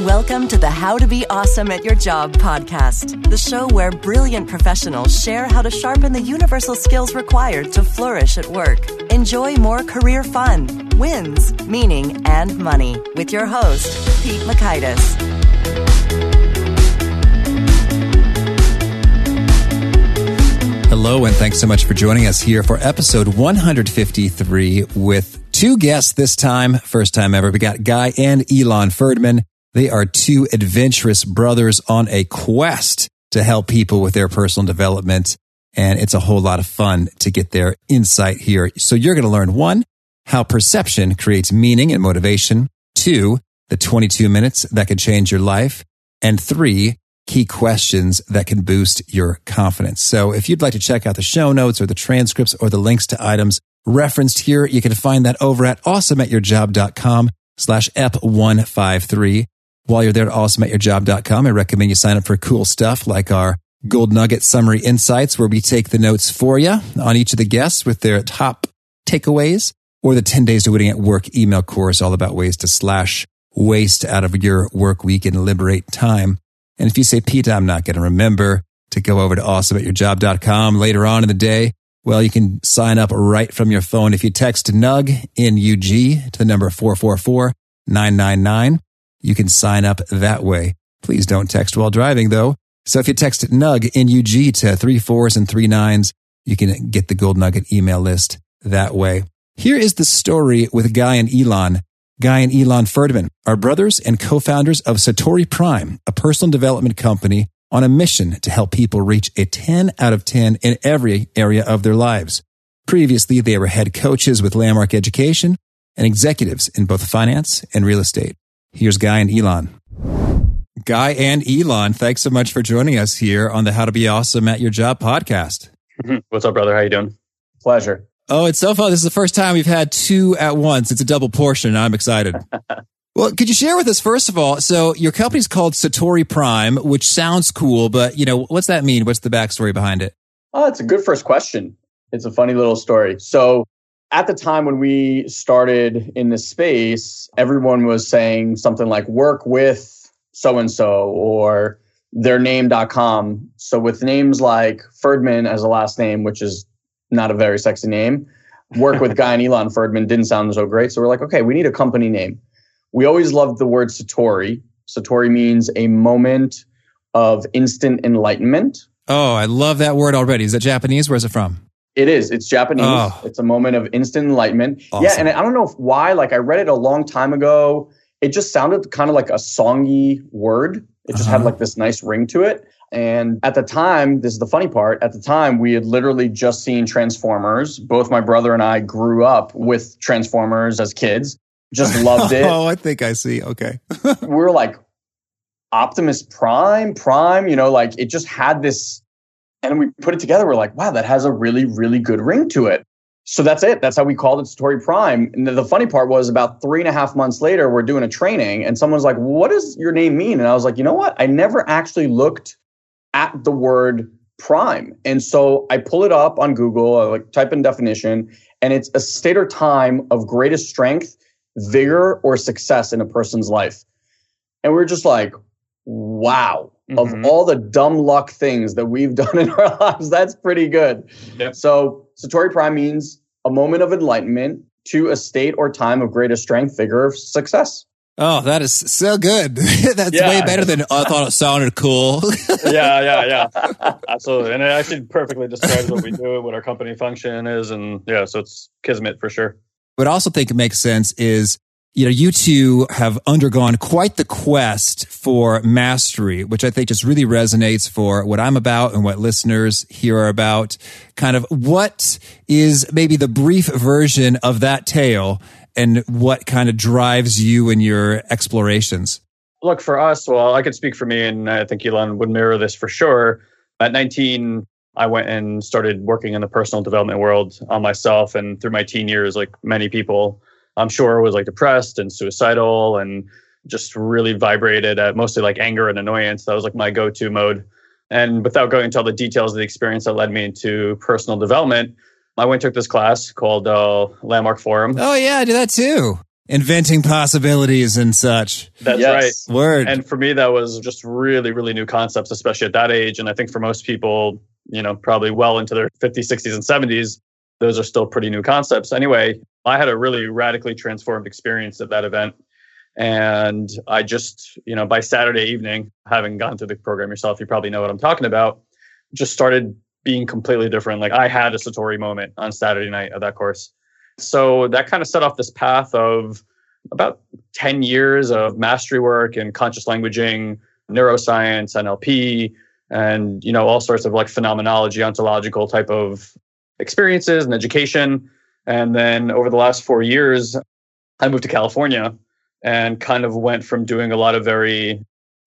Welcome to the How to Be Awesome at Your Job podcast, the show where brilliant professionals share how to sharpen the universal skills required to flourish at work. Enjoy more career fun, wins, meaning, and money with your host, Pete Mockaitis. Hello, and thanks so much for joining us here for episode 153 with two guests this time. First time ever. We got Guy and Ilan Ferdman. They are two adventurous brothers on a quest to help people with their personal development. And it's a whole lot of fun to get their insight here. So you're going to learn one, how perception creates meaning and motivation. Two, the 22 minutes that can change your life. And three, key questions that can boost your confidence. So if you'd like to check out the show notes or the transcripts or the links to items referenced here, you can find that over at awesomeatyourjob.com slash ep153. While you're there at awesomeatyourjob.com, I recommend you sign up for cool stuff like our Gold Nugget Summary Insights, where we take the notes for you on each of the guests with their top takeaways, or the 10 Days to Winning at Work email course, all about ways to slash waste out of your work week and liberate time. And if you say, Pete, I'm not going to remember to go over to awesomeatyourjob.com later on in the day, well, you can sign up right from your phone. If you text NUG, N-U-G, to the number 444 999, you can sign up that way. Please don't text while driving though. So if you text NUG, N-U-G to three fours and three nines, you can get the Gold Nugget email list that way. Here is the story with Guy and Ilan. Guy and Ilan Ferdman are brothers and co-founders of Satori Prime, a personal development company on a mission to help people reach a 10 out of 10 in every area of their lives. Previously, they were head coaches with Landmark Education and executives in both finance and real estate. Here's Guy and Ilan. Guy and Ilan, thanks so much for joining us here on the How to Be Awesome at Your Job podcast. Mm-hmm. What's up, brother? How you doing? Pleasure. Oh, it's so fun. This is the first time we've had two at once. It's a double portion. I'm excited. well, could you share with us, first of all, so your company's called Satori Prime, which sounds cool, but you know, what's that mean? What's the backstory behind it? Oh, it's a good first question. It's a funny little story. So at the time when we started in this space, everyone was saying something like work with so and so or their name.com. So with names like Ferdman as a last name, which is not a very sexy name, work with Guy and Ilan Ferdman didn't sound so great. So we're like, okay, we need a company name. We always loved the word Satori. Satori means a moment of instant enlightenment. Oh, I love that word already. Is that Japanese? Where's it from? It is. It's Japanese. Oh. It's a moment of instant enlightenment. Awesome. Yeah, and I don't know why. Like I read it a long time ago. It just sounded kind of like a songy word. It just uh-huh. had like this nice ring to it. And at the time, this is the funny part. At the time, we had literally just seen Transformers. Both my brother and I grew up with Transformers as kids. Just loved it. oh, I think I see. Okay. we were like Optimus Prime, Prime. You know, like it just had this and we put it together. We're like, wow, that has a really, really good ring to it. So that's it. That's how we called it Satori Prime. And the funny part was about three and a half months later, we're doing a training and someone's like, what does your name mean? And I was like, you know what? I never actually looked at the word prime. And so I pull it up on Google, I like type in definition, and it's a state or time of greatest strength, vigor, or success in a person's life. And we're just like, wow, mm-hmm. of all the dumb luck things that we've done in our lives, that's pretty good. Yep. So, Satori Prime means a moment of enlightenment to a state or time of greatest strength, vigor, of success. Oh, that is so good. That's yeah. way better than I thought it sounded cool. yeah, yeah, yeah. Absolutely. And it actually perfectly describes what we do, what our company function is. And yeah, so it's Kismet for sure. What I also think it makes sense is you know, you two have undergone quite the quest for mastery, which I think just really resonates for what I'm about and what listeners here are about. Kind of what is maybe the brief version of that tale and what kind of drives you in your explorations? Look, for us, well, I could speak for me, and I think Ilan would mirror this for sure. At 19, I went and started working in the personal development world on myself. And through my teen years, like many people, I'm sure I was like depressed and suicidal and just really vibrated at mostly like anger and annoyance. That was like my go to mode. And without going into all the details of the experience that led me into personal development, I went took this class called uh, Landmark Forum. Oh yeah, I did that too. inventing possibilities and such. That's Yes. right. Word. And for me, that was just really, really new concepts, especially at that age. And I think for most people, you know, probably well into their 50s, 60s, and 70s, those are still pretty new concepts. Anyway, I had a really radically transformed experience at that event. And I just, you know, by Saturday evening, having gone through the program yourself, you probably know what I'm talking about, just started being completely different. Like I had a Satori moment on Saturday night of that course. So that kind of set off this path of about 10 years of mastery work and conscious languaging, neuroscience, NLP, and you know all sorts of like phenomenology, ontological type of experiences and education. And then over the last four years, I moved to California and kind of went from doing a lot of very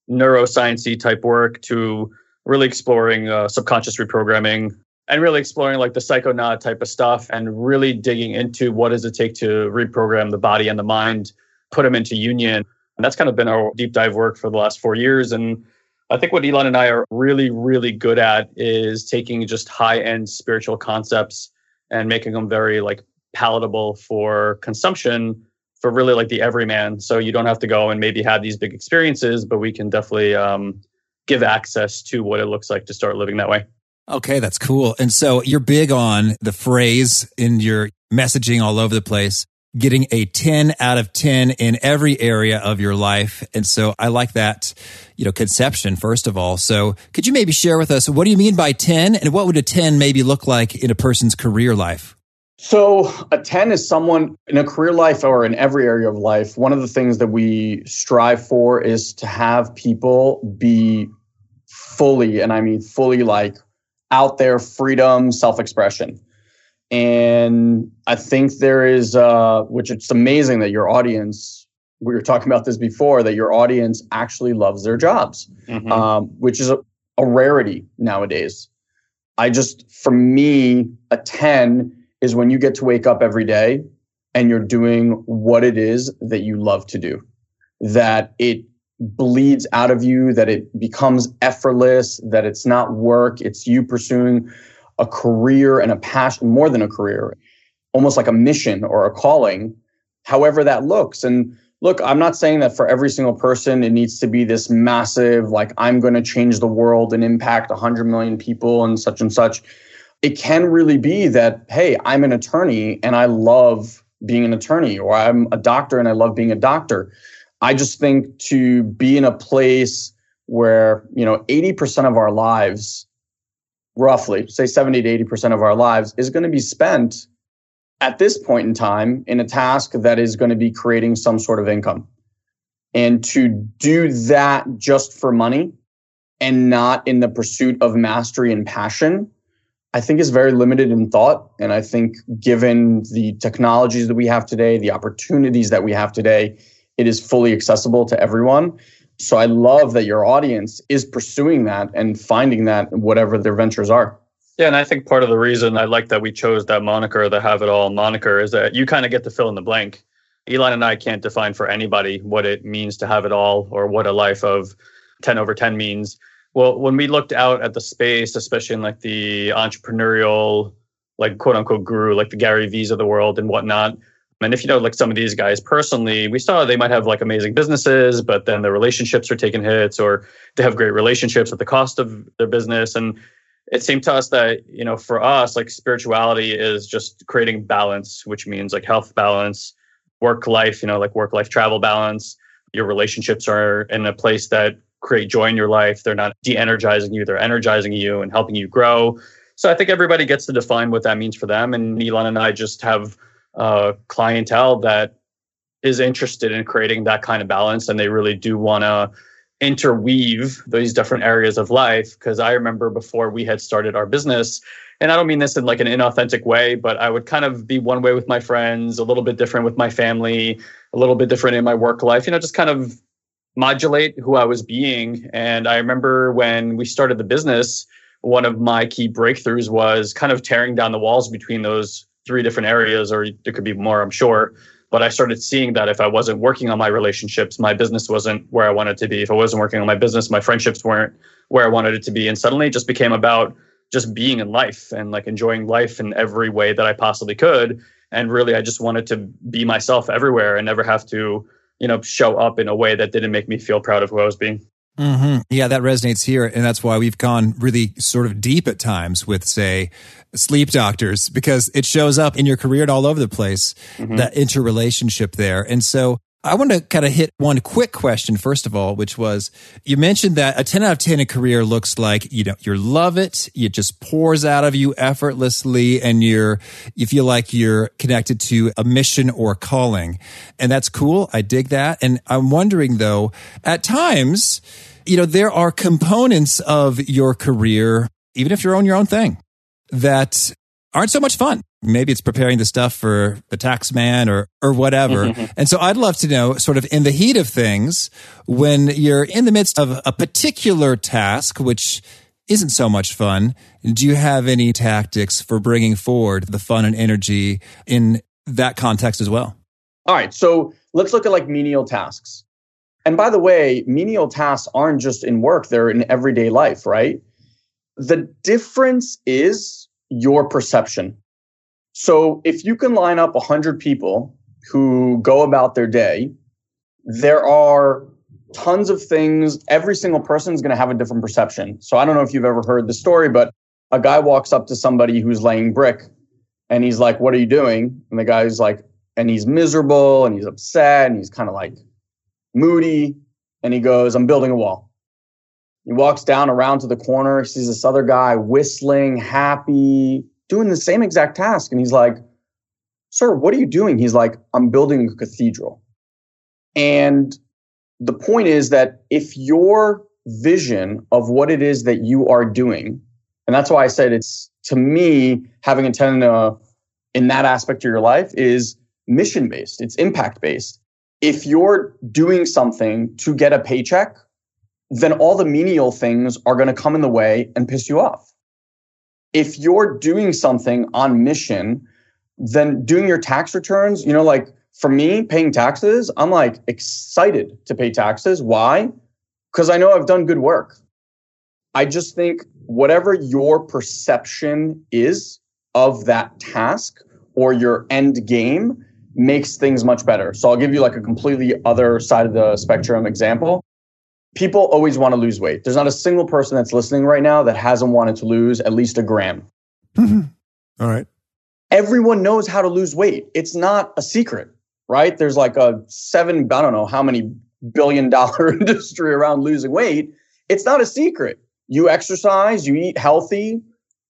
neurosciencey type work to really exploring uh, subconscious reprogramming and really exploring like the psychonaut type of stuff and really digging into what does it take to reprogram the body and the mind, put them into union. And that's kind of been our deep dive work for the last four years. And I think what Ilan and I are really, really good at is taking just high end spiritual concepts and making them very like palatable for consumption for really like the everyman. So you don't have to go and maybe have these big experiences, but we can definitely um, give access to what it looks like to start living that way. Okay, that's cool. And so you're big on the phrase in your messaging all over the place, getting a 10 out of 10 in every area of your life. And so I like that, you know, conception, first of all. So could you maybe share with us, what do you mean by 10 and what would a 10 maybe look like in a person's career life? So, a 10 is someone in a career life or in every area of life. One of the things that we strive for is to have people be fully, and I mean fully, like out there, freedom, self expression. And I think there is, uh, which it's amazing that your audience, we were talking about this before, that your audience actually loves their jobs, Mhm. um, which is a, a rarity nowadays. I just, for me, a 10 is when you get to wake up every day and you're doing what it is that you love to do, that it bleeds out of you, that it becomes effortless, that it's not work, it's you pursuing a career and a passion, more than a career, almost like a mission or a calling, however that looks. And look, I'm not saying that for every single person it needs to be this massive, like I'm going to change the world and impact 100 million people and such and such. It can really be that, hey, I'm an attorney and I love being an attorney, or I'm a doctor and I love being a doctor. I just think to be in a place where, you know, 80% of our lives, roughly, say 70 to 80% of our lives, is going to be spent at this point in time in a task that is going to be creating some sort of income. And to do that just for money and not in the pursuit of mastery and passion, I think is very limited in thought. And I think given the technologies that we have today, the opportunities that we have today, it is fully accessible to everyone. So I love that your audience is pursuing that and finding that whatever their ventures are. Yeah, and I think part of the reason I like that we chose that moniker, the Have It All moniker, is that you kind of get to fill in the blank. Ilan and I can't define for anybody what it means to have it all or what a life of 10 over 10 means. Well, when we looked out at the space, especially in like the entrepreneurial, like quote unquote guru, like the Gary V's of the world and whatnot. And if you know, like some of these guys personally, we saw they might have like amazing businesses, but then their relationships are taking hits or they have great relationships at the cost of their business. And it seemed to us that, you know, for us, like spirituality is just creating balance, which means like health balance, work life, you know, like work life travel balance. Your relationships are in a place that create joy in your life. They're not de energizing you, they're energizing you and helping you grow. So I think everybody gets to define what that means for them. And Ilan and I just have uh, clientele that is interested in creating that kind of balance and they really do want to interweave these different areas of life. Because i remember before we had started our business and i don't mean this in like an inauthentic way but i would kind of be one way with my friends a little bit different with my family a little bit different in my work life you know just kind of modulate who i was being. And i remember when we started the business one of my key breakthroughs was kind of tearing down the walls between those three different areas, or there could be more, I'm sure. But I started seeing that if I wasn't working on my relationships, my business wasn't where I wanted to be. If I wasn't working on my business, my friendships weren't where I wanted it to be. And suddenly it just became about just being in life and like enjoying life in every way that I possibly could. And really, I just wanted to be myself everywhere and never have to, you know, show up in a way that didn't make me feel proud of who I was being. Mm-hmm. Yeah, that resonates here. And that's why we've gone really sort of deep at times with, say, sleep doctors, because it shows up in your career and all over the place, mm-hmm. that interrelationship there. And so I want to kind of hit one quick question, first of all, which was you mentioned that a 10 out of 10 in career looks like, you know, you love it. It just pours out of you effortlessly and you're, you feel like you're connected to a mission or calling. And that's cool. I dig that. And I'm wondering though, at times, you know, there are components of your career, even if you're on your own thing, that aren't so much fun. Maybe it's preparing the stuff for the tax man or, or whatever. Mm-hmm. and so I'd love to know sort of in the heat of things, when you're in the midst of a particular task, which isn't so much fun, do you have any tactics for bringing forward the fun and energy in that context as well? All right. So let's look at like menial tasks. And by the way, menial tasks aren't just in work, they're in everyday life, right? The difference is your perception. So if you can line up 100 people who go about their day, there are tons of things. Every single person is going to have a different perception. So I don't know if you've ever heard the story, but a guy walks up to somebody who's laying brick and he's like, What are you doing? And the guy's like, and he's miserable and he's upset and he's kind of like moody, and he goes, I'm building a wall. He walks down around to the corner, He sees this other guy whistling, happy, doing the same exact task. And he's like, Sir, what are you doing? He's like, I'm building a cathedral. And the point is that if your vision of what it is that you are doing, and that's why I said it's to me, having a tenant in that aspect of your life is mission based, it's impact based if you're doing something to get a paycheck, then all the menial things are going to come in the way and piss you off. If you're doing something on mission, then doing your tax returns, you know, like for me, paying taxes, I'm like excited to pay taxes. Why? Because I know I've done good work. I just think whatever your perception is of that task or your end game, makes things much better. So I'll give you like a completely other side of the spectrum example. People always want to lose weight. There's not a single person that's listening right now that hasn't wanted to lose at least a gram. All right. Everyone knows how to lose weight. It's not a secret, right? There's like a seven, I don't know how many billion dollar industry around losing weight. It's not a secret. You exercise, you eat healthy,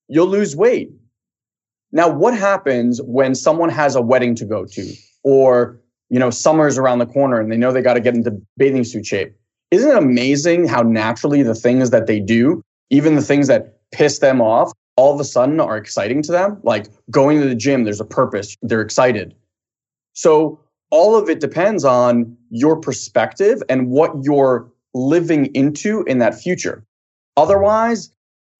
you'll lose weight. Now, what happens when someone has a wedding to go to or, you know, summer's around the corner and they know they got to get into bathing suit shape? Isn't it amazing how naturally the things that they do, even the things that piss them off, all of a sudden are exciting to them? Like going to the gym, there's a purpose, they're excited. So all of it depends on your perspective and what you're living into in that future. Otherwise,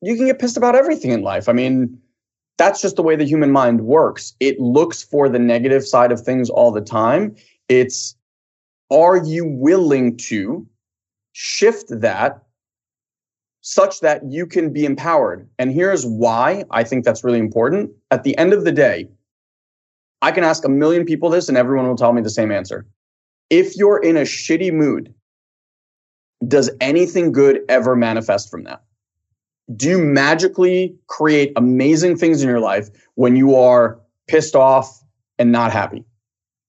you can get pissed about everything in life. I mean, that's just the way the human mind works. It looks for the negative side of things all the time. It's are you willing to shift that such that you can be empowered? And here's why I think that's really important. At the end of the day, I can ask a million people this and everyone will tell me the same answer. If you're in a shitty mood, does anything good ever manifest from that? do you magically create amazing things in your life when you are pissed off and not happy?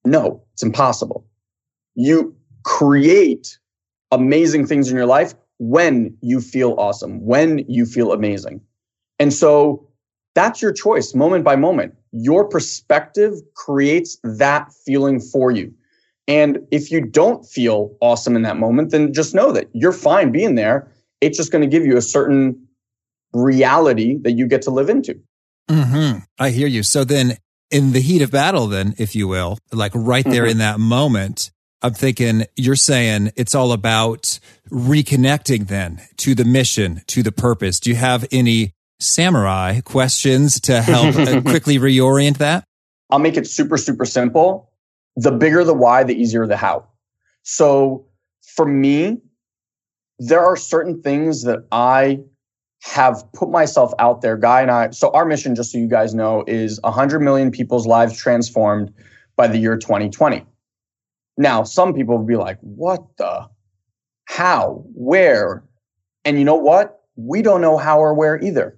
No, it's impossible. You create amazing things in your life when you feel awesome, when you feel amazing. And so that's your choice moment by moment. Your perspective creates that feeling for you. And if you don't feel awesome in that moment, then just know that you're fine being there. It's just going to give you a certain reality that you get to live into. Mm-hmm. I hear you. So then, in the heat of battle, then, if you will, like right there mm-hmm. in that moment, I'm thinking you're saying it's all about reconnecting then to the mission, to the purpose. Do you have any samurai questions to help uh, quickly reorient that? I'll make it super, super simple. The bigger the why, the easier the how. So for me, there are certain things that I have put myself out there. Guy and I, so our mission, just so you guys know, is 100 million people's lives transformed by the year 2020. Now, some people will be like, what the? How? Where? And you know what? We don't know how or where either.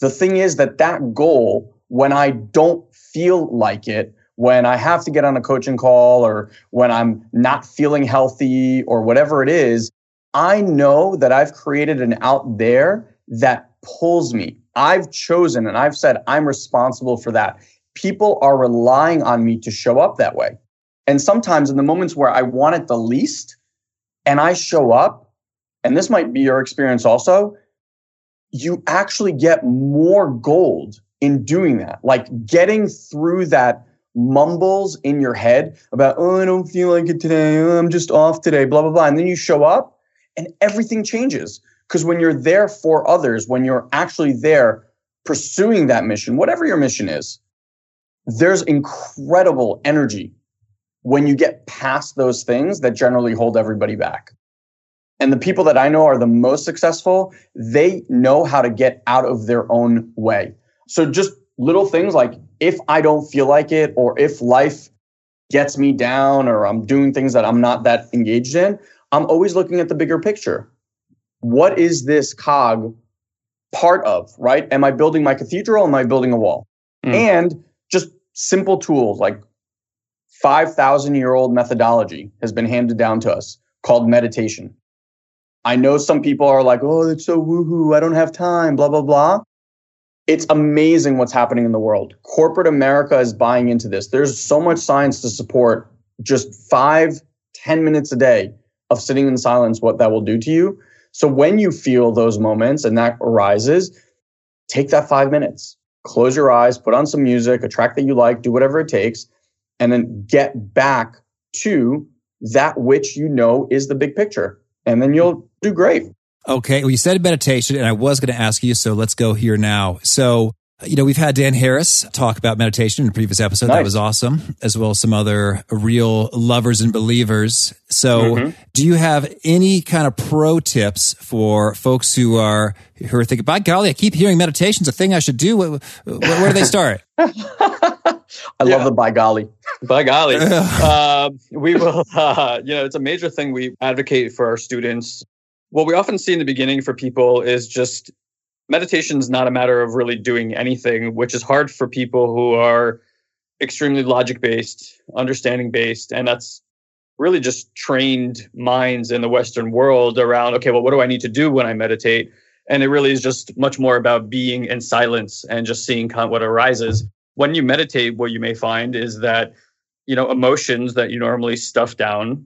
The thing is that that goal, when I don't feel like it, when I have to get on a coaching call or when I'm not feeling healthy or whatever it is, I know that I've created an out there that pulls me. I've chosen and I've said I'm responsible for that. People are relying on me to show up that way. And sometimes in the moments where I want it the least and I show up, and this might be your experience also, you actually get more gold in doing that. Like getting through that mumbles in your head about, oh, I don't feel like it today. Oh, I'm just off today, blah, blah, blah. And then you show up and everything changes. Because when you're there for others, when you're actually there pursuing that mission, whatever your mission is, there's incredible energy when you get past those things that generally hold everybody back. And the people that I know are the most successful, they know how to get out of their own way. So just little things like if I don't feel like it, or if life gets me down, or I'm doing things that I'm not that engaged in, I'm always looking at the bigger picture. What is this cog part of, right? Am I building my cathedral? Am I building a wall? Mm. And just simple tools like 5,000 year old methodology has been handed down to us called meditation. I know some people are like, oh, it's so woohoo. I don't have time, blah, blah, blah. It's amazing what's happening in the world. Corporate America is buying into this. There's so much science to support just five, ten minutes a day of sitting in silence, what that will do to you. So when you feel those moments and that arises, take that five minutes, close your eyes, put on some music, a track that you like, do whatever it takes, and then get back to that which you know is the big picture. And then you'll do great. Okay. Well, you said meditation, and I was going to ask you, so let's go here now. So, you know, we've had Dan Harris talk about meditation in a previous episode. Nice. That was awesome, as well as some other real lovers and believers. So, mm-hmm. do you have any kind of pro tips for folks who are who are thinking, "By golly, I keep hearing meditation's a thing I should do"? Where, where do they start? I yeah. love the by golly. By golly, uh, we will. Uh, you know, it's a major thing we advocate for our students. What we often see in the beginning for people is just meditation is not a matter of really doing anything, which is hard for people who are extremely logic based, understanding based, and that's really just trained minds in the Western world around, okay, well, what do I need to do when I meditate? And it really is just much more about being in silence and just seeing what arises. When you meditate, what you may find is that, you know, emotions that you normally stuff down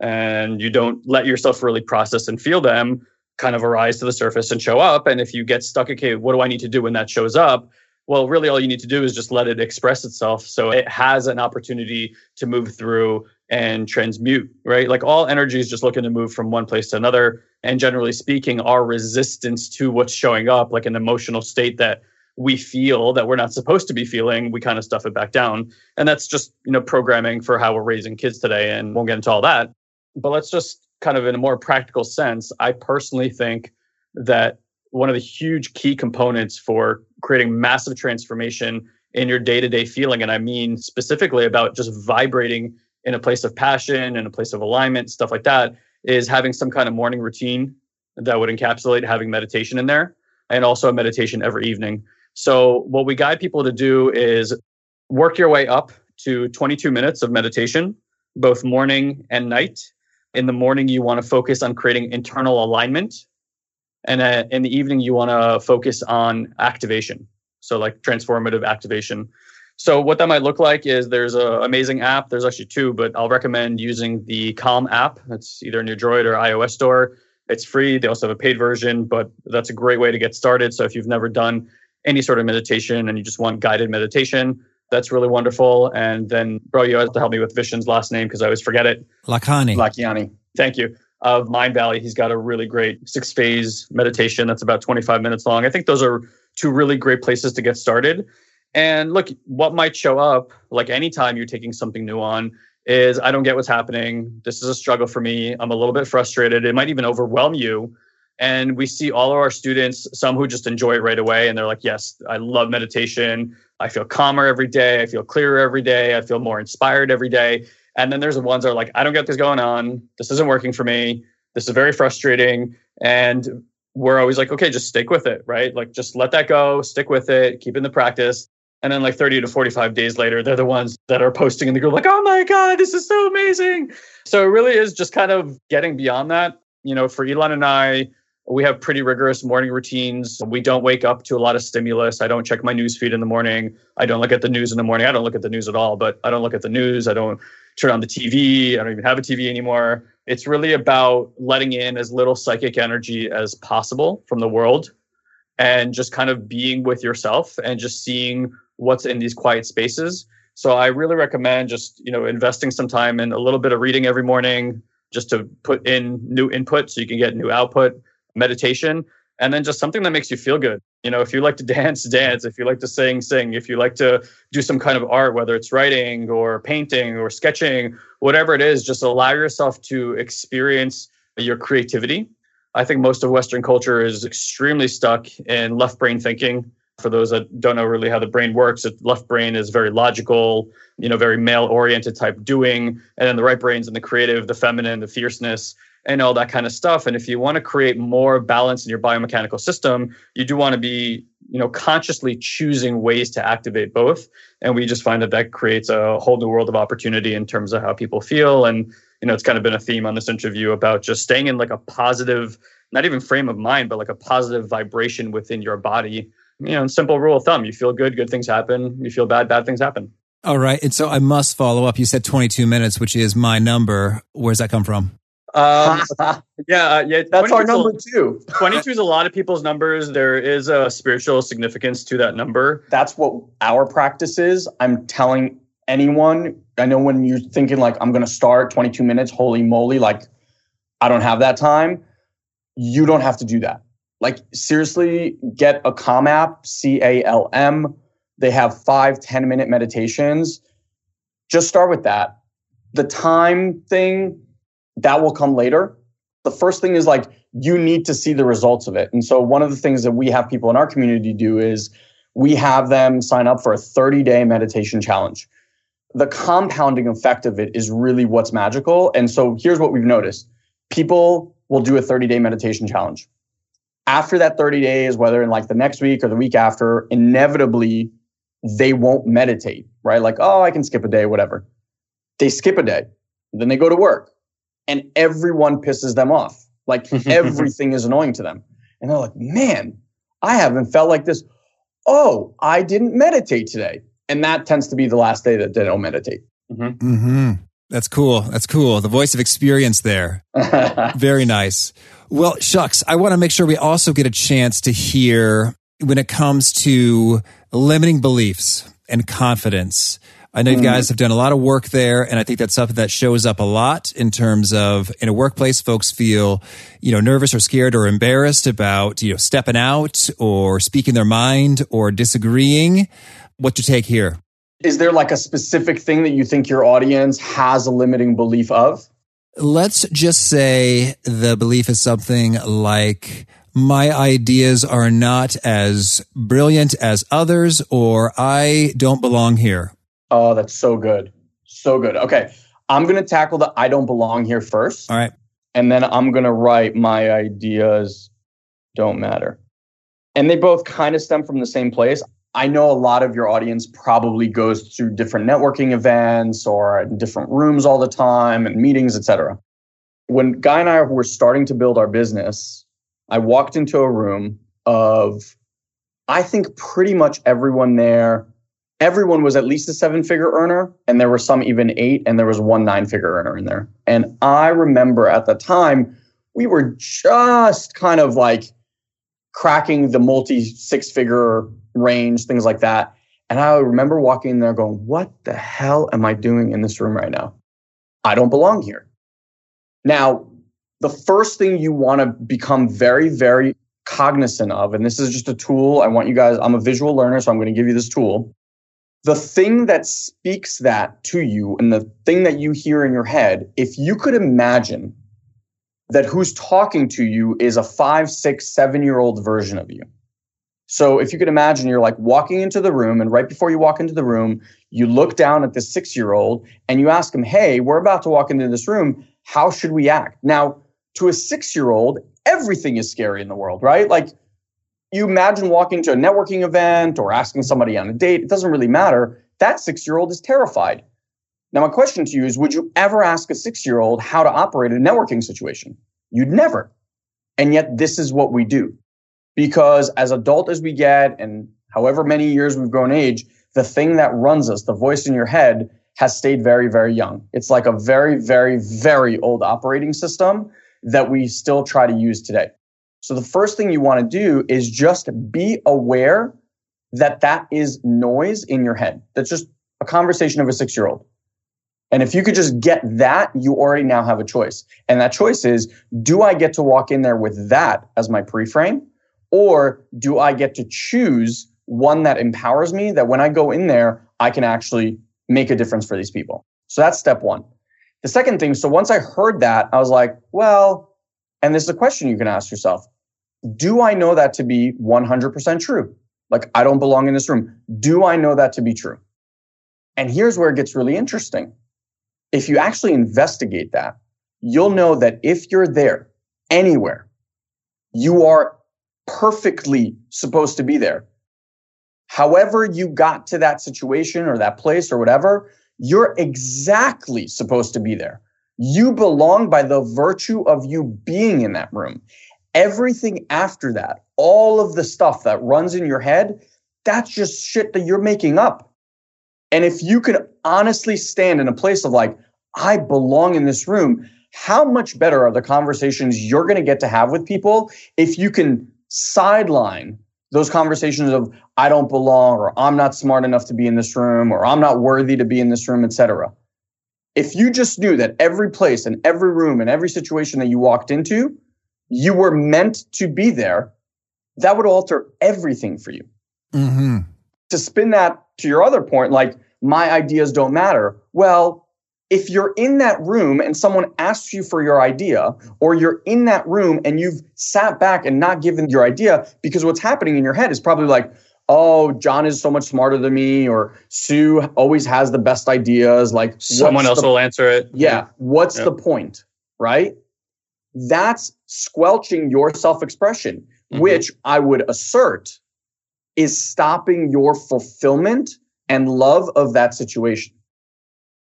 and you don't let yourself really process and feel them kind of arise to the surface and show up. And if you get stuck, okay, what do I need to do when that shows up? Well, really, all you need to do is just let it express itself. So it has an opportunity to move through and transmute, right? Like all energy is just looking to move from one place to another. And generally speaking, our resistance to what's showing up, like an emotional state that we feel that we're not supposed to be feeling, we kind of stuff it back down. And that's just, you know, programming for how we're raising kids today. And we'll get into all that. But let's just kind of in a more practical sense, I personally think that one of the huge key components for creating massive transformation in your day to day feeling, and I mean specifically about just vibrating in a place of passion, in a place of alignment, stuff like that, is having some kind of morning routine that would encapsulate having meditation in there and also a meditation every evening. So, what we guide people to do is work your way up to 22 minutes of meditation, both morning and night. In the morning you want to focus on creating internal alignment and in the evening you want to focus on activation so like transformative activation. So what that might look like is there's an amazing app there's actually two but i'll recommend using the calm app. It's either in your droid or ios store. It's free. They also have a paid version but that's a great way to get started. So if you've never done any sort of meditation and you just want guided meditation that's really wonderful. And then, bro, you have to help me with Vishen's last name because I always forget it. Lakhani. Lakhiani. Thank you. Of Mindvalley, he's got a really great six phase meditation that's about 25 minutes long. I think those are two really great places to get started. And look, what might show up, like anytime you're taking something new on, is I don't get what's happening. This is a struggle for me. I'm a little bit frustrated. It might even overwhelm you. And we see all of our students, some who just enjoy it right away. And they're like, yes, I love meditation. I feel calmer every day. I feel clearer every day. I feel more inspired every day. And then there's the ones that are like, I don't get this going on. This isn't working for me. This is very frustrating. And we're always like, okay, just stick with it, right? Like, just let that go, stick with it, keep in the practice. And then, like 30 to 45 days later, they're the ones that are posting in the group, like, oh my God, this is so amazing. So it really is just kind of getting beyond that. You know, for Ilan and I, we have pretty rigorous morning routines. We don't wake up to a lot of stimulus. I don't check my news feed in the morning. I don't look at the news in the morning. I don't look at the news at all, but I don't look at the news. I don't turn on the TV. I don't even have a TV anymore. It's really about letting in as little psychic energy as possible from the world and just kind of being with yourself and just seeing what's in these quiet spaces. So I really recommend just, you know, investing some time in a little bit of reading every morning just to put in new input so you can get new output meditation, and then just something that makes you feel good. You know, if you like to dance, dance. If you like to sing, sing. If you like to do some kind of art, whether it's writing or painting or sketching, whatever it is, just allow yourself to experience your creativity. I think most of Western culture is extremely stuck in left brain thinking. For those that don't know really how the brain works, the left brain is very logical, you know, very male oriented type doing. And then the right brain's in the creative, the feminine, the fierceness and all that kind of stuff. And if you want to create more balance in your biomechanical system, you do want to be, you know, consciously choosing ways to activate both. And we just find that that creates a whole new world of opportunity in terms of how people feel. And, you know, it's kind of been a theme on this interview about just staying in like a positive, not even frame of mind, but like a positive vibration within your body. You know, simple rule of thumb, you feel good, good things happen. You feel bad, bad things happen. All right. And so I must follow up. You said 22 minutes, which is my number. Where's that come from? Um, yeah, uh, yeah. That's our number two. 22 is a lot of people's numbers. There is a spiritual significance to that number. That's what our practice is. I'm telling anyone, I know when you're thinking like, I'm going to start 22 minutes, holy moly, like, I don't have that time. You don't have to do that. Like, seriously, get a Calm app, C A L M. They have five, 10 minute meditations. Just start with that. The time thing, that will come later. The first thing is like you need to see the results of it. And so one of the things that we have people in our community do is we have them sign up for a 30 day meditation challenge. The compounding effect of it is really what's magical. And so here's what we've noticed people will do a 30 day meditation challenge. After that 30 days, whether in like the next week or the week after, inevitably they won't meditate, right? Like, oh, I can skip a day, whatever. They skip a day, then they go to work and everyone pisses them off. Like everything is annoying to them. And they're like, man, I haven't felt like this. Oh, I didn't meditate today. And that tends to be the last day that they don't meditate. Mm-hmm. Mm-hmm. That's cool. That's cool. The voice of experience there. Very nice. Well, shucks, I want to make sure we also get a chance to hear when it comes to limiting beliefs and confidence. I know you guys mm-hmm. have done a lot of work there, and I think that's something that shows up a lot in terms of in a workplace, folks feel, you know, nervous or scared or embarrassed about, you know, stepping out or speaking their mind or disagreeing. What's your take here? Is there like a specific thing that you think your audience has a limiting belief of? Let's just say the belief is something like, my ideas are not as brilliant as others, or I don't belong here. Oh, that's so good. So good. Okay. I'm going to tackle the I don't belong here first. All right. And then I'm going to write my ideas don't matter. And they both kind of stem from the same place. I know a lot of your audience probably goes through different networking events or in different rooms all the time and meetings, etc. When Guy and I were starting to build our business, I walked into a room of, I think pretty much everyone there everyone was at least a seven figure earner and there were some even eight and there was one nine figure earner in there. And i remember at the time we were just kind of like cracking the multi six figure range things like that. And i remember walking in there going what the hell am i doing in this room right now? I don't belong here. Now the first thing you want to become very very cognizant of and this is just a tool i want you guys i'm a visual learner so i'm going to give you this tool the thing that speaks that to you and the thing that you hear in your head, if you could imagine that who's talking to you is a five, six, seven year old version of you. So if you could imagine, you're like walking into the room, and right before you walk into the room, you look down at this six year old and you ask him, Hey, we're about to walk into this room. How should we act? Now, to a six year old, everything is scary in the world, right? Like you imagine walking to a networking event or asking somebody on a date, it doesn't really matter. That six year old is terrified. Now, my question to you is Would you ever ask a six year old how to operate a networking situation? You'd never. And yet, this is what we do because as adult as we get and however many years we've grown age, the thing that runs us, the voice in your head, has stayed very, very young. It's like a very, very, very old operating system that we still try to use today. So the first thing you want to do is just be aware that that is noise in your head. That's just a conversation of a six year old. And if you could just get that, you already now have a choice. And that choice is, do I get to walk in there with that as my pre-frame? Or do I get to choose one that empowers me that when I go in there, I can actually make a difference for these people? So that's step one. The second thing, so once I heard that, I was like, well, and this is a question you can ask yourself. Do I know that to be 100% true? Like, I don't belong in this room. Do I know that to be true? And here's where it gets really interesting. If you actually investigate that, you'll know that if you're there anywhere, you are perfectly supposed to be there. However, you got to that situation or that place or whatever, you're exactly supposed to be there. You belong by the virtue of you being in that room. Everything after that, all of the stuff that runs in your head, that's just shit that you're making up. And if you can honestly stand in a place of like, I belong in this room, how much better are the conversations you're going to get to have with people if you can sideline those conversations of I don't belong or I'm not smart enough to be in this room or I'm not worthy to be in this room, etc. If you just knew that every place and every room and every situation that you walked into, you were meant to be there, that would alter everything for you. Mm-hmm. To spin that to your other point, like my ideas don't matter. Well, if you're in that room and someone asks you for your idea, or you're in that room and you've sat back and not given your idea, because what's happening in your head is probably like, oh, John is so much smarter than me, or Sue always has the best ideas. Like someone else the, will answer it. Yeah. What's the point? Right? That's squelching your self expression, mm-hmm. which I would assert is stopping your fulfillment and love of that situation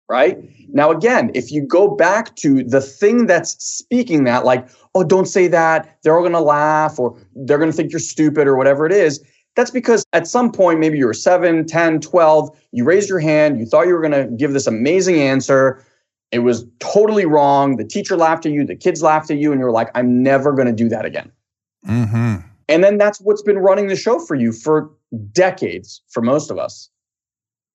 right? Now, again, if you go back to the thing that's speaking that, like, oh, don't say that, they're all going to laugh or they're going to think you're stupid or whatever it is, that's because at some point, maybe you were 7, 10, 12, you raised your hand, you thought you were going to give this amazing answer. It was totally wrong. The teacher laughed at you, the kids laughed at you, and you're like, I'm never going to do that again. Mm-hmm. And then that's what's been running the show for you for decades, for most of us.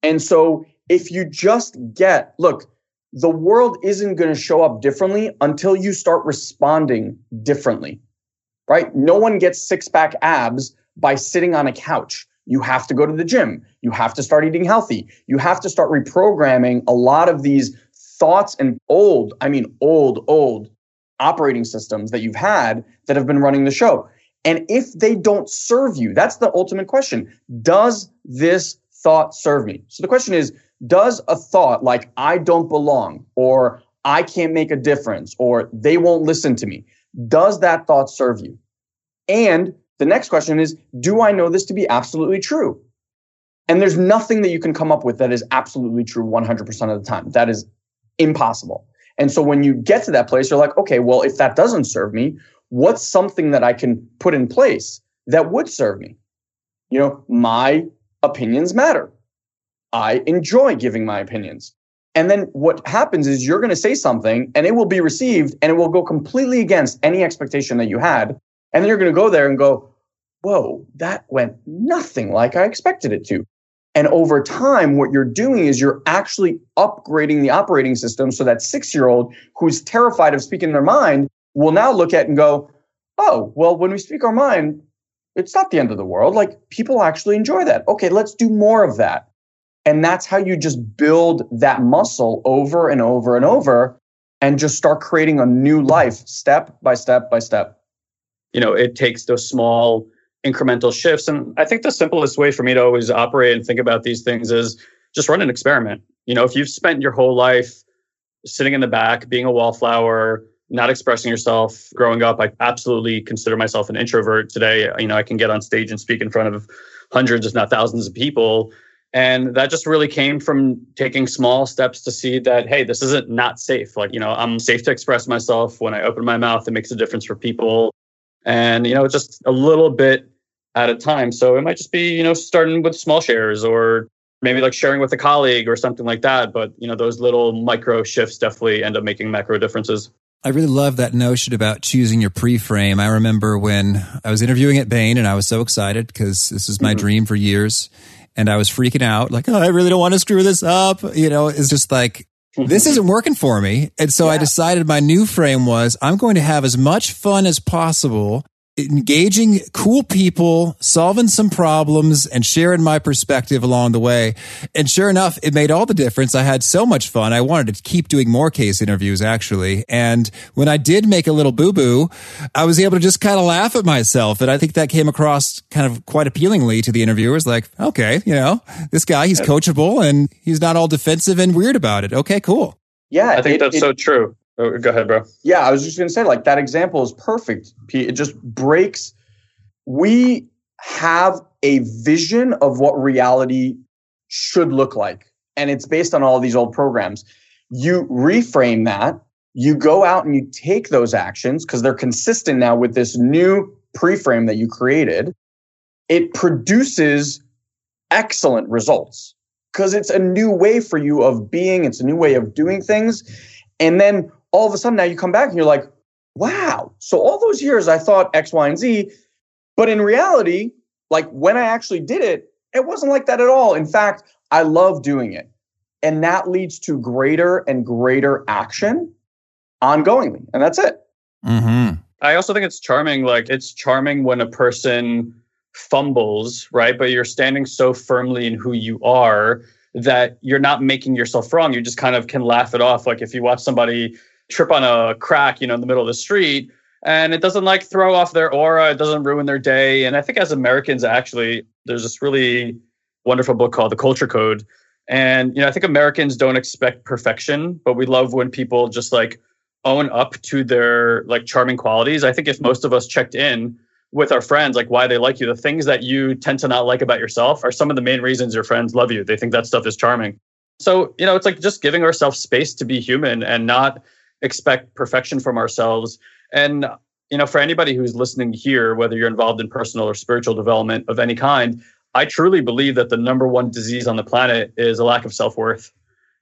And so if you just get, look, the world isn't going to show up differently until you start responding differently, right? No one gets six pack abs by sitting on a couch. You have to go to the gym. You have to start eating healthy. You have to start reprogramming a lot of these thoughts and old, I mean, old, old operating systems that you've had that have been running the show. And if they don't serve you, that's the ultimate question. Does this thought serve me? So the question is, does a thought like I don't belong or I can't make a difference or they won't listen to me, does that thought serve you? And the next question is, do I know this to be absolutely true? And there's nothing that you can come up with that is absolutely true 100% of the time. That is impossible. And so when you get to that place, you're like, okay, well, if that doesn't serve me, what's something that I can put in place that would serve me? You know, my opinions matter. I enjoy giving my opinions. And then what happens is you're going to say something and it will be received and it will go completely against any expectation that you had. And then you're going to go there and go, whoa, that went nothing like I expected it to. And over time, what you're doing is you're actually upgrading the operating system so that six year old who's terrified of speaking their mind will now look at and go, oh, well, when we speak our mind, it's not the end of the world. Like people actually enjoy that. Okay, let's do more of that. And that's how you just build that muscle over and over and over. and just start creating a new life step by step by step. You know, it takes those small incremental shifts. And I think the simplest way for me to always operate and think about these things is just run an experiment. You know, if you've spent your whole life sitting in the back, being a wallflower, not expressing yourself growing up, I absolutely consider myself an introvert today. You know, I can get on stage and speak in front of hundreds, if not thousands of people. And that just really came from taking small steps to see that, hey, this isn't not safe. Like, you know, I'm safe to express myself. When I open my mouth, it makes a difference for people. And, you know, just a little bit at a time. So it might just be, you know, starting with small shares or maybe like sharing with a colleague or something like that. But, you know, those little micro shifts definitely end up making macro differences. I really love that notion about choosing your pre-frame. I remember when I was interviewing at Bain and I was so excited because this is my mm-hmm. dream for years. And I was freaking out, like, oh, I really don't want to screw this up. You know, it's just like, this isn't working for me. And so yeah. I decided my new frame was I'm going to have as much fun as possible engaging cool people, solving some problems and sharing my perspective along the way. And sure enough, it made all the difference. I had so much fun. I wanted to keep doing more case interviews actually. And when I did make a little boo boo, I was able to just kind of laugh at myself. And I think that came across kind of quite appealingly to the interviewers. Like, okay, you know, this guy, he's coachable and he's not all defensive and weird about it. Okay, cool. Yeah. I think it, that's it, so true. Oh, go ahead, bro. Yeah, I was just going to say, like, that example is perfect. It just breaks. We have a vision of what reality should look like, and it's based on all these old programs. You reframe that, you go out and you take those actions because they're consistent now with this new pre-frame that you created. It produces excellent results because it's a new way for you of being, it's a new way of doing things. And then all of a sudden now you come back and you're like, wow. So all those years I thought X, Y, and Z. But in reality, like when I actually did it, it wasn't like that at all. In fact, I love doing it. And that leads to greater and greater action ongoingly. And that's it. Mm-hmm. I also think it's charming. Like it's charming when a person fumbles, right? But you're standing so firmly in who you are that you're not making yourself wrong. You just kind of can laugh it off. Like if you watch somebody trip on a crack, you know, in the middle of the street, and it doesn't like throw off their aura, it doesn't ruin their day. And I think as Americans, actually, there's this really wonderful book called The Culture Code. And you know, I think Americans don't expect perfection, but we love when people just like own up to their like charming qualities. I think if most of us checked in with our friends, like why they like you, the things that you tend to not like about yourself are some of the main reasons your friends love you. They think that stuff is charming. So, you know, it's like just giving ourselves space to be human and not expect perfection from ourselves. And, you know, for anybody who's listening here, whether you're involved in personal or spiritual development of any kind, I truly believe that the number one disease on the planet is a lack of self worth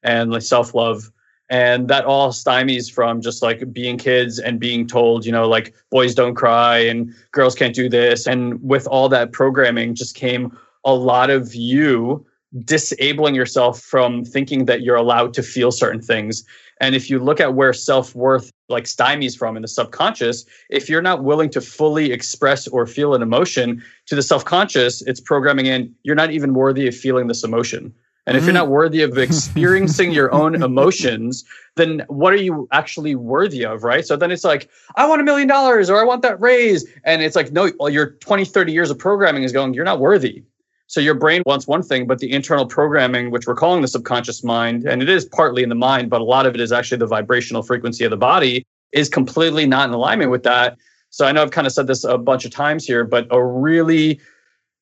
and like self love. And that all stymies from just like being kids and being told, you know, like boys don't cry and girls can't do this. And with all that programming just came a lot of you disabling yourself from thinking that you're allowed to feel certain things. And if you look at where self worth like stymies from in the subconscious, if you're not willing to fully express or feel an emotion to the self-conscious, it's programming in you're not even worthy of feeling this emotion. And if you're not mm. worthy of experiencing your own emotions, then what are you actually worthy of, right? So then it's like, I want a million dollars or I want that raise. And it's like, no, well, your 20, 30 years of programming is going, you're not worthy. So your brain wants one thing, but the internal programming, which we're calling the subconscious mind, and it is partly in the mind, but a lot of it is actually the vibrational frequency of the body, is completely not in alignment with that. So I know I've kind of said this a bunch of times here, but a really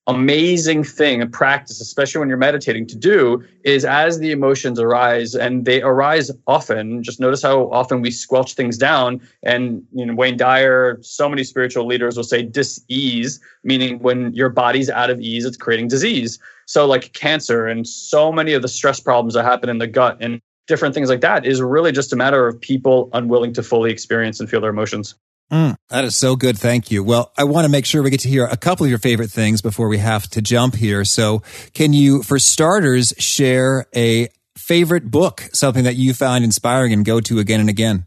amazing thing in practice, especially when you're meditating, to do is as the emotions arise, and they arise often. Just notice how often we squelch things down. And you know, Wayne Dyer, so many spiritual leaders will say dis-ease, meaning when your body's out of ease, it's creating disease. So like cancer and so many of the stress problems that happen in the gut and different things like that is really just a matter of people unwilling to fully experience and feel their emotions. Mm, that is so good. Thank you. Well, I want to make sure we get to hear a couple of your favorite things before we have to jump here. So, can you, for starters, share a favorite book, something that you found inspiring and go to again and again?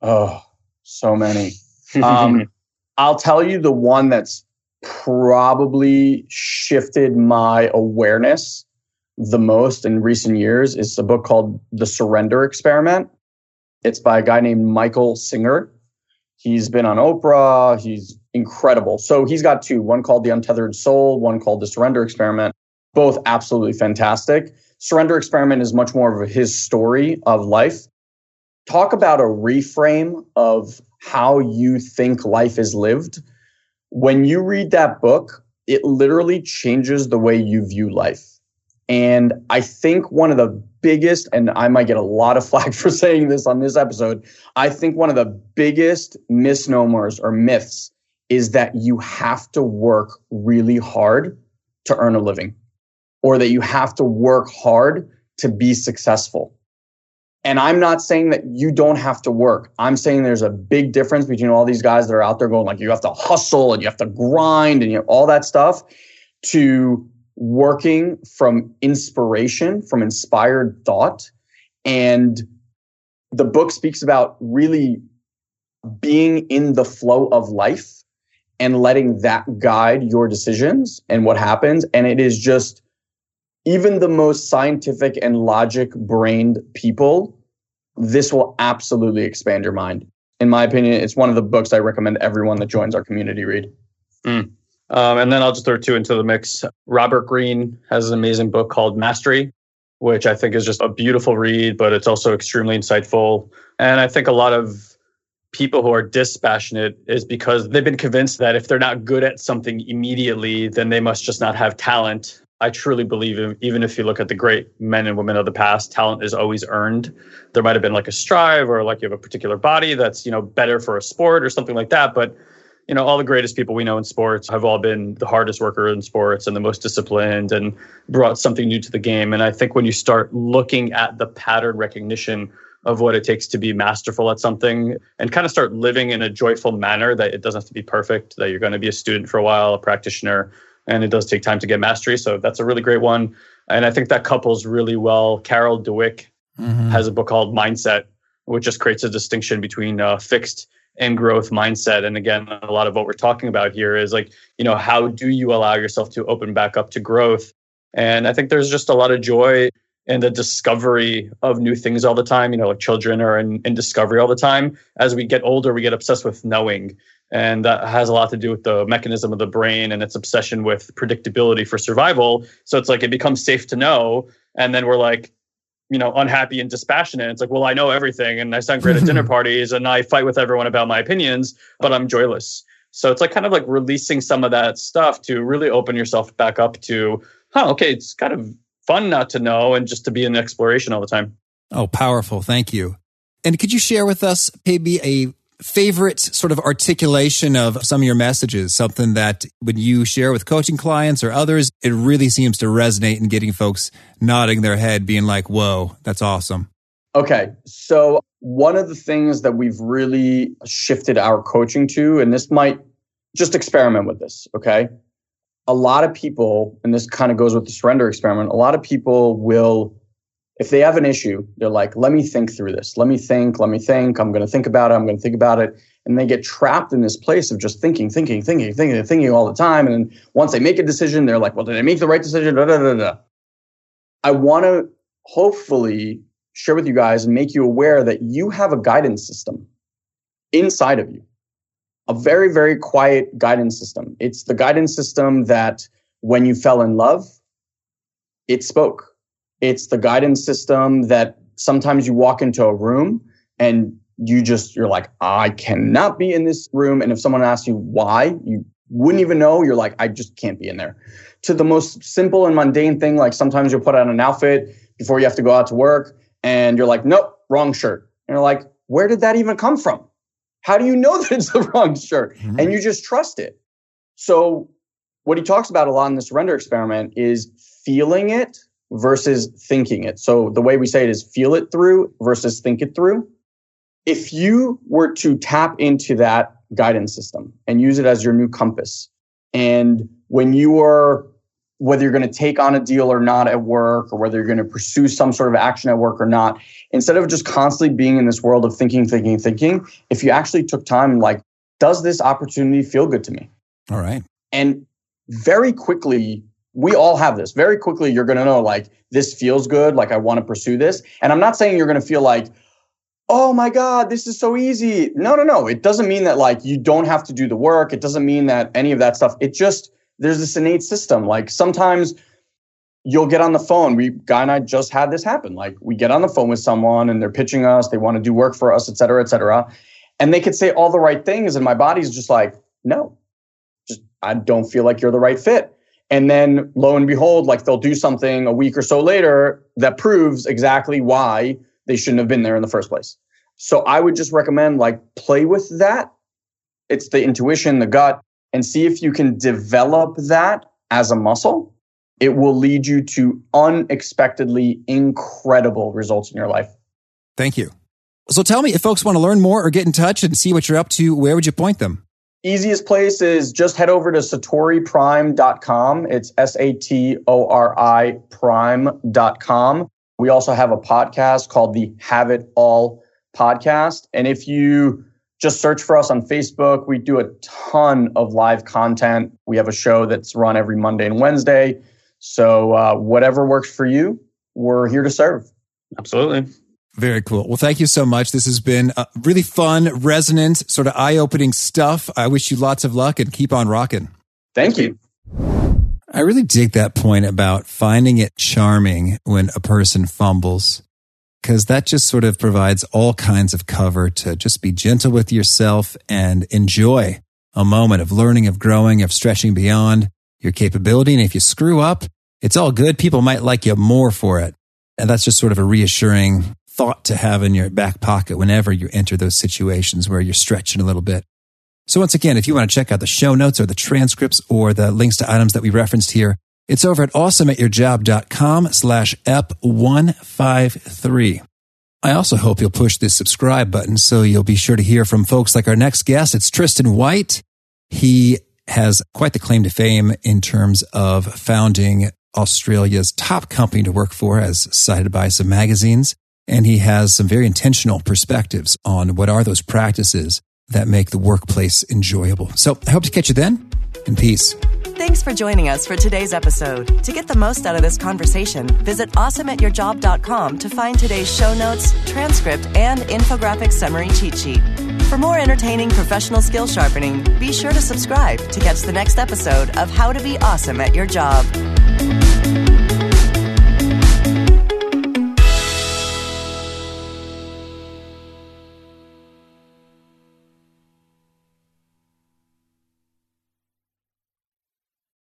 Oh, so many. um, I'll tell you the one that's probably shifted my awareness the most in recent years is a book called The Surrender Experiment. It's by a guy named Michael Singer. He's been on Oprah. He's incredible. So he's got two one called The Untethered Soul, one called The Surrender Experiment. Both absolutely fantastic. Surrender Experiment is much more of his story of life. Talk about a reframe of how you think life is lived. When you read that book, it literally changes the way you view life. And I think one of the biggest, and I might get a lot of flack for saying this on this episode, I think one of the biggest misnomers or myths is that you have to work really hard to earn a living or that you have to work hard to be successful. And I'm not saying that you don't have to work. I'm saying there's a big difference between all these guys that are out there going like you have to hustle and you have to grind and you all that stuff to working from inspiration, from inspired thought. And the book speaks about really being in the flow of life and letting that guide your decisions and what happens. And it is just even the most scientific and logic brained people, this will absolutely expand your mind. In my opinion, it's one of the books I recommend everyone that joins our community read. Mm. Um, and then I'll just throw two into the mix. Robert Greene has an amazing book called Mastery, which I think is just a beautiful read, but it's also extremely insightful. And I think a lot of people who are dispassionate is because they've been convinced that if they're not good at something immediately, then they must just not have talent. I truly believe, even if you look at the great men and women of the past, talent is always earned. There might have been like a strive or like you have a particular body that's, you know, better for a sport or something like that. But, you know, all the greatest people we know in sports have all been the hardest worker in sports and the most disciplined and brought something new to the game. And I think when you start looking at the pattern recognition of what it takes to be masterful at something and kind of start living in a joyful manner that it doesn't have to be perfect, that you're going to be a student for a while, a practitioner, and it does take time to get mastery. So that's a really great one. And I think that couples really well. Carol Dweck mm-hmm. has a book called Mindset, which just creates a distinction between uh, fixed and growth mindset. And again, a lot of what we're talking about here is like, you know, how do you allow yourself to open back up to growth? And I think there's just a lot of joy in the discovery of new things all the time. You know, like children are in, in discovery all the time. As we get older, we get obsessed with knowing and that has a lot to do with the mechanism of the brain and its obsession with predictability for survival. So it's like it becomes safe to know. And then we're like, you know, unhappy and dispassionate. It's like, well, I know everything and I sound great at dinner parties and I fight with everyone about my opinions, but I'm joyless. So it's like kind of like releasing some of that stuff to really open yourself back up to, huh, okay, it's kind of fun not to know and just to be in exploration all the time. Oh, powerful. Thank you. And could you share with us maybe a favorite sort of articulation of some of your messages, something that when you share with coaching clients or others, it really seems to resonate in getting folks nodding their head, being like, whoa, that's awesome. Okay. So, one of the things that we've really shifted our coaching to, and this might just experiment with this, okay? A lot of people, and this kind of goes with the surrender experiment, a lot of people will if they have an issue, they're like, let me think through this. Let me think, let me think. I'm going to think about it. I'm going to think about it. And they get trapped in this place of just thinking, thinking, thinking, thinking, thinking all the time. And once they make a decision, they're like, well, did I make the right decision? Da, da, da, da. I want to hopefully share with you guys and make you aware that you have a guidance system inside of you, a very, very quiet guidance system. It's the guidance system that when you fell in love, it spoke it's the guidance system that sometimes you walk into a room and you just, you're like, I cannot be in this room. And if someone asks you why, you wouldn't even know. You're like, I just can't be in there. To the most simple and mundane thing, like sometimes you'll put on an outfit before you have to go out to work and you're like, nope, wrong shirt. And you're like, where did that even come from? How do you know that it's the wrong shirt? Mm-hmm. And you just trust it. So, what he talks about a lot in the surrender experiment is feeling it versus thinking it. So the way we say it is feel it through versus think it through. If you were to tap into that guidance system and use it as your new compass, and when you are, whether you're going to take on a deal or not at work, or whether you're going to pursue some sort of action at work or not, instead of just constantly being in this world of thinking, thinking, thinking, if you actually took time, like, does this opportunity feel good to me? All right. And very quickly, we all have this. Very quickly, you're going to know like this feels good. Like I want to pursue this. And I'm not saying you're going to feel like, oh my God, this is so easy. No, no, no. It doesn't mean that like you don't have to do the work. It doesn't mean that any of that stuff. It just, there's this innate system. Like sometimes you'll get on the phone. We, Guy and I just had this happen. Like we get on the phone with someone and they're pitching us, they want to do work for us, et cetera, et cetera. And they could say all the right things. And my body's just like, no, just, I don't feel like you're the right fit. And then lo and behold, like they'll do something a week or so later that proves exactly why they shouldn't have been there in the first place. So I would just recommend like play with that. It's the intuition, the gut, and see if you can develop that as a muscle. It will lead you to unexpectedly incredible results in your life. Thank you. So tell me if folks want to learn more or get in touch and see what you're up to, where would you point them? Easiest place is just head over to satoriprime.com. It's S A T O R I prime.com. We also have a podcast called the Have It All podcast. And if you just search for us on Facebook, we do a ton of live content. We have a show that's run every Monday and Wednesday. So, uh, whatever works for you, we're here to serve. Absolutely. Very cool. Well, thank you so much. This has been uh, really fun, resonant, sort of eye opening stuff. I wish you lots of luck and keep on rocking. Thank you. I really dig that point about finding it charming when a person fumbles, because that just sort of provides all kinds of cover to just be gentle with yourself and enjoy a moment of learning, of growing, of stretching beyond your capability. And if you screw up, it's all good. People might like you more for it. And that's just sort of a reassuring thought to have in your back pocket whenever you enter those situations where you're stretching a little bit. So once again, if you want to check out the show notes or the transcripts or the links to items that we referenced here, it's over at awesomeatyourjob.com slash ep153. I also hope you'll push the subscribe button so you'll be sure to hear from folks like our next guest. It's Tristan White. He has quite the claim to fame in terms of founding Australia's top company to work for as cited by some magazines. And he has some very intentional perspectives on what are those practices that make the workplace enjoyable. So I hope to catch you then and peace. Thanks for joining us for today's episode. To get the most out of this conversation, visit awesomeatyourjob.com to find today's show notes, transcript, and infographic summary cheat sheet. For more entertaining professional skill sharpening, be sure to subscribe to catch the next episode of How to Be Awesome at Your Job.